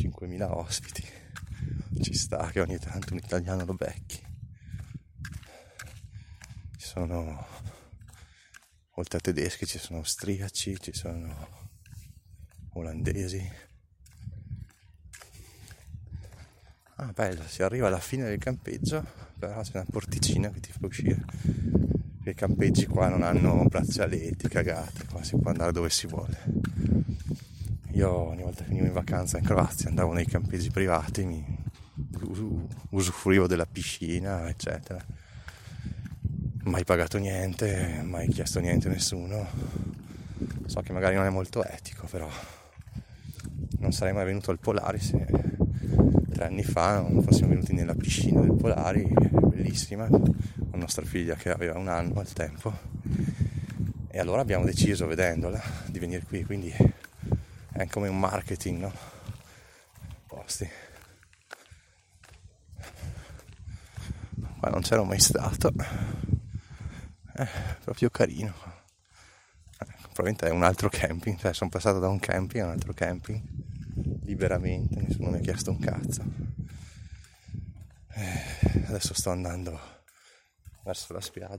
5.000 ospiti. Ci sta che ogni tanto un italiano lo becchi. Ci sono oltre a tedeschi ci sono austriaci ci sono olandesi. Ah bello si arriva alla fine del campeggio però c'è una porticina che ti fa uscire. I campeggi qua non hanno braccialetti cagate qua si può andare dove si vuole io ogni volta che venivo in vacanza in Croazia andavo nei campeggi privati, mi usufruivo della piscina, eccetera. Mai pagato niente, mai chiesto niente a nessuno. So che magari non è molto etico, però non sarei mai venuto al Polari se tre anni fa non fossimo venuti nella piscina del Polari, bellissima, con nostra figlia che aveva un anno al tempo. E allora abbiamo deciso, vedendola, di venire qui, quindi è come un marketing, no? Posti. Ma non c'ero mai stato. È proprio carino. Eh, probabilmente è un altro camping, cioè sono passato da un camping a un altro camping liberamente, nessuno mi ha chiesto un cazzo. Eh, adesso sto andando verso la spiaggia.